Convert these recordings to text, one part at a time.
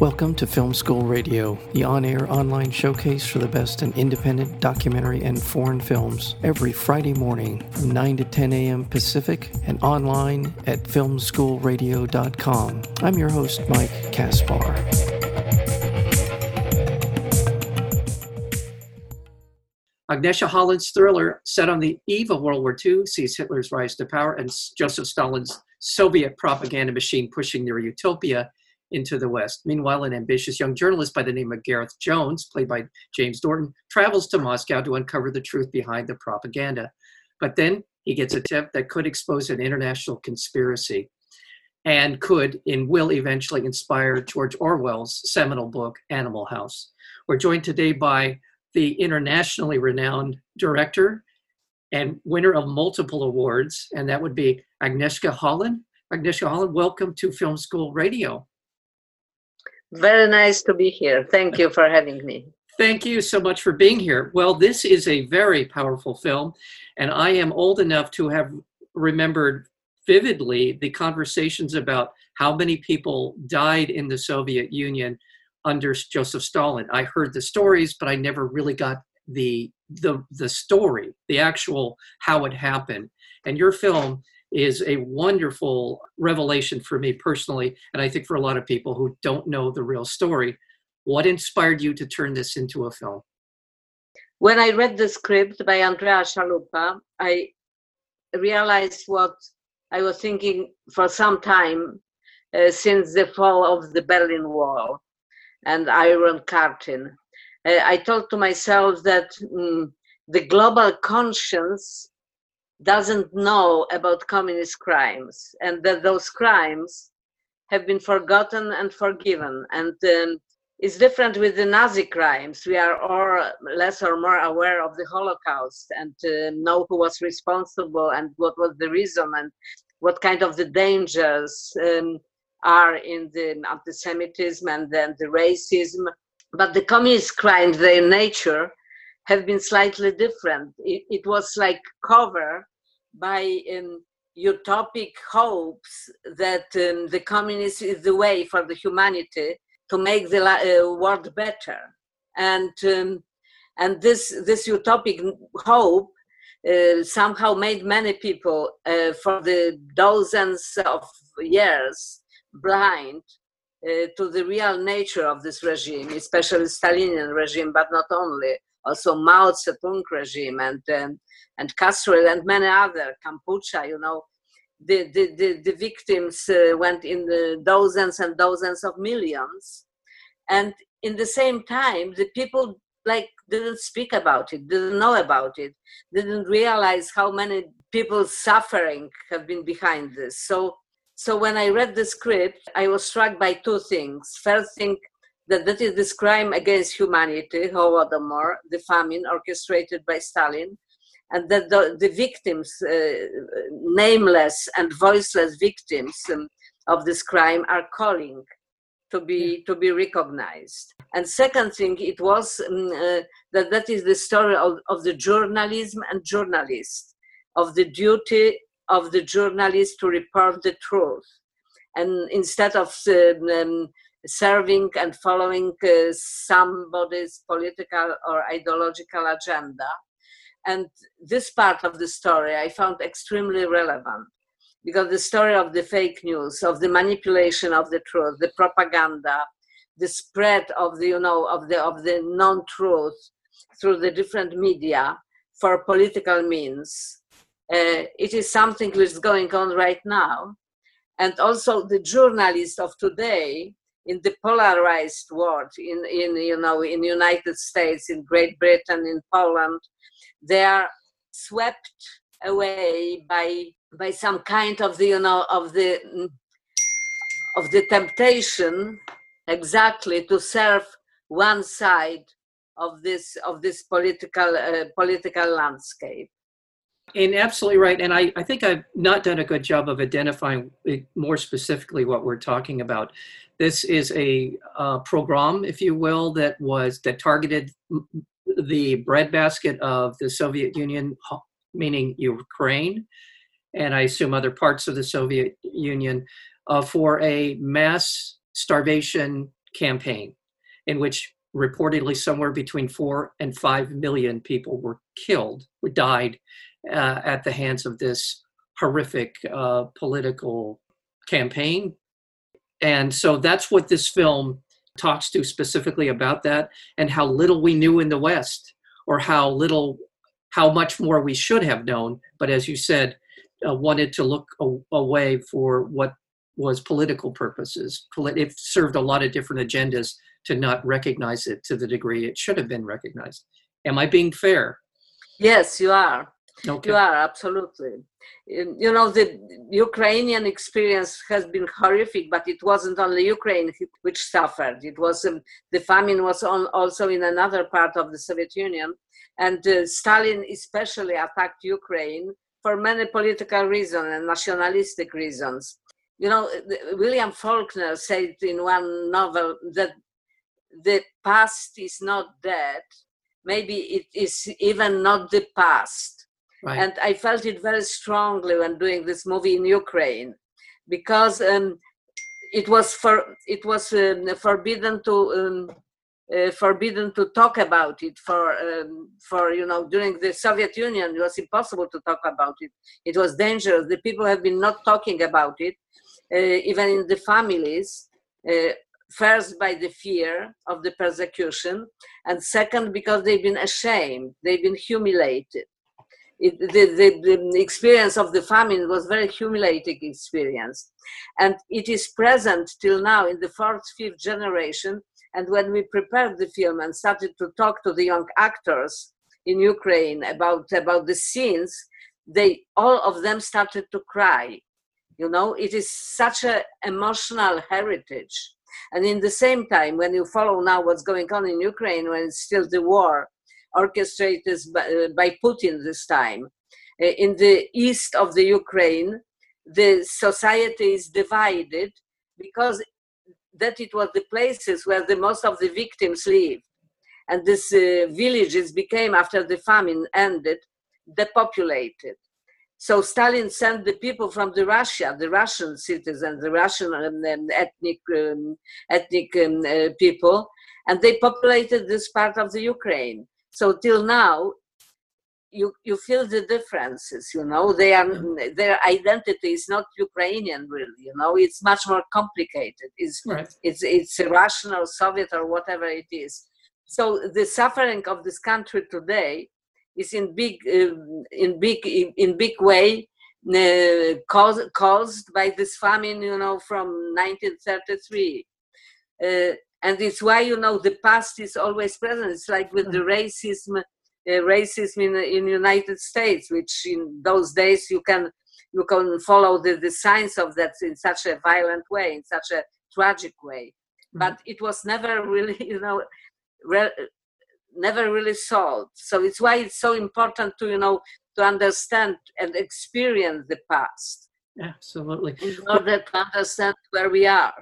Welcome to Film School Radio, the on air online showcase for the best in independent documentary and foreign films, every Friday morning from 9 to 10 a.m. Pacific and online at filmschoolradio.com. I'm your host, Mike Kaspar. Agnieszka Holland's thriller, set on the eve of World War II, sees Hitler's rise to power and Joseph Stalin's Soviet propaganda machine pushing their utopia into the West. Meanwhile, an ambitious young journalist by the name of Gareth Jones, played by James Norton, travels to Moscow to uncover the truth behind the propaganda. But then he gets a tip that could expose an international conspiracy and could and will eventually inspire George Orwell's seminal book, Animal House. We're joined today by the internationally renowned director and winner of multiple awards, and that would be Agnieszka Holland. Agnieszka Holland, welcome to Film School Radio. Very nice to be here. Thank you for having me. Thank you so much for being here. Well, this is a very powerful film, and I am old enough to have remembered vividly the conversations about how many people died in the Soviet Union under Joseph Stalin. I heard the stories, but I never really got the the the story, the actual how it happened. And your film is a wonderful revelation for me personally, and I think for a lot of people who don't know the real story. What inspired you to turn this into a film? When I read the script by Andrea Chalupa, I realized what I was thinking for some time uh, since the fall of the Berlin Wall and Iron Curtain. Uh, I thought to myself that um, the global conscience doesn't know about communist crimes and that those crimes have been forgotten and forgiven. And um, it's different with the Nazi crimes. We are all less or more aware of the Holocaust and uh, know who was responsible and what was the reason and what kind of the dangers um, are in the anti-Semitism and then the racism. But the communist crimes, their nature, have been slightly different. It, it was like cover by um, utopic hopes that um, the communist is the way for the humanity to make the uh, world better. And um, and this this utopic hope uh, somehow made many people uh, for the dozens of years blind uh, to the real nature of this regime, especially Stalinian regime, but not only, also Mao Zedong regime and um, and Castro and many other, Kampuchea, you know, the, the, the, the victims uh, went in the dozens and dozens of millions. And in the same time, the people like didn't speak about it, didn't know about it, didn't realize how many people's suffering have been behind this. So so when I read the script, I was struck by two things. First thing, that that is this crime against humanity, Holodomor, the famine orchestrated by Stalin, and that the, the victims, uh, nameless and voiceless victims um, of this crime, are calling to be to be recognized. And second thing, it was um, uh, that that is the story of, of the journalism and journalists, of the duty of the journalist to report the truth. And instead of um, serving and following uh, somebody's political or ideological agenda. And this part of the story I found extremely relevant because the story of the fake news, of the manipulation of the truth, the propaganda, the spread of the, you know, of the, of the non-truth through the different media for political means uh, it is something which is going on right now. And also the journalists of today in the polarized world, in, in you know, in United States, in Great Britain, in Poland, they are swept away by by some kind of the you know of the of the temptation exactly to serve one side of this of this political uh, political landscape and absolutely right. And I, I think I've not done a good job of identifying more specifically what we're talking about. This is a uh, program, if you will, that was that targeted the breadbasket of the Soviet Union, meaning Ukraine, and I assume other parts of the Soviet Union, uh, for a mass starvation campaign in which reportedly somewhere between four and five million people were killed, died uh, at the hands of this horrific uh, political campaign. And so that's what this film talks to specifically about that and how little we knew in the West or how little, how much more we should have known. But as you said, uh, wanted to look a- away for what was political purposes. It served a lot of different agendas to not recognize it to the degree it should have been recognized. Am I being fair? Yes, you are. Okay. You are absolutely. You know, the Ukrainian experience has been horrific, but it wasn't only Ukraine which suffered. It was um, the famine was on, also in another part of the Soviet Union, and uh, Stalin especially attacked Ukraine for many political reasons and nationalistic reasons. You know, William Faulkner said in one novel that the past is not dead, maybe it is even not the past. Right. And I felt it very strongly when doing this movie in Ukraine because um, it was for it was um, forbidden to um, uh, forbidden to talk about it for um, for you know during the Soviet Union it was impossible to talk about it. It was dangerous. The people have been not talking about it, uh, even in the families. Uh, first by the fear of the persecution and second because they've been ashamed they've been humiliated it, the, the, the, experience of the famine was very humiliating experience. And it is present till now in the fourth fifth generation. And when we prepared the film and started to talk to the young actors in ukraine about about the scenes they all of them started to cry. You know it is such an emotional heritage. And in the same time, when you follow now what's going on in Ukraine, when it's still the war orchestrated by, uh, by Putin this time, uh, in the east of the Ukraine, the society is divided because that it was the places where the most of the victims lived. And these uh, villages became, after the famine ended, depopulated. So Stalin sent the people from the Russia, the Russian citizens, the Russian um, um, ethnic um, ethnic um, uh, people, and they populated this part of the Ukraine. So till now, you you feel the differences. You know, they are their identity is not Ukrainian, really. You know, it's much more complicated. It's right. it's it's Russian or Soviet or whatever it is. So the suffering of this country today is in big uh, in big in big way uh, caused caused by this famine you know from 1933 uh, and it's why you know the past is always present it's like with the racism uh, racism in in united states which in those days you can you can follow the, the signs of that in such a violent way in such a tragic way mm-hmm. but it was never really you know re- never really solved. So it's why it's so important to you know to understand and experience the past. Absolutely. In order to understand where we are.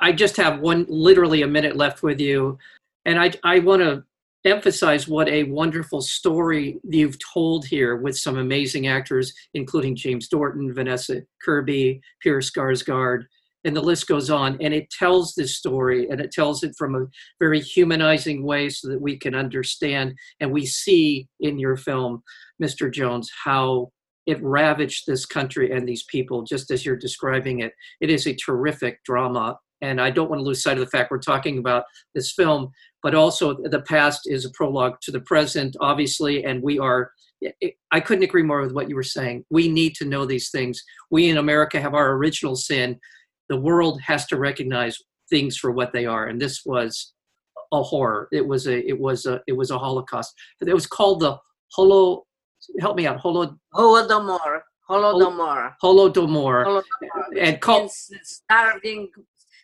I just have one, literally a minute left with you, and I I want to emphasize what a wonderful story you've told here with some amazing actors, including James Norton, Vanessa Kirby, Peter Sarsgaard, and the list goes on. And it tells this story and it tells it from a very humanizing way so that we can understand and we see in your film mr jones how it ravaged this country and these people just as you're describing it. It is a terrific drama and i don't want to lose sight of the fact we're talking about this film but also the past is a prologue to the present obviously and we are I couldn't agree more with what you were saying. We need to know these things. We in America have our original sin, the world has to recognize things for what they are and this was a horror. It was a it was a it was a holocaust. It was called the holo help me out holo holodomor. Holodomor. Holodomor, holodomor and called starving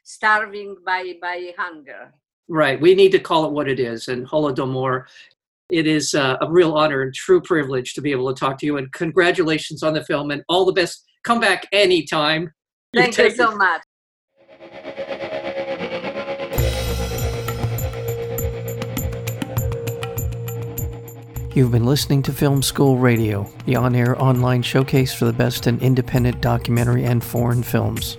starving by by hunger right we need to call it what it is and holodomor it is uh, a real honor and true privilege to be able to talk to you and congratulations on the film and all the best come back anytime Thank you so much. You've been listening to Film School Radio, the on air online showcase for the best in independent documentary and foreign films.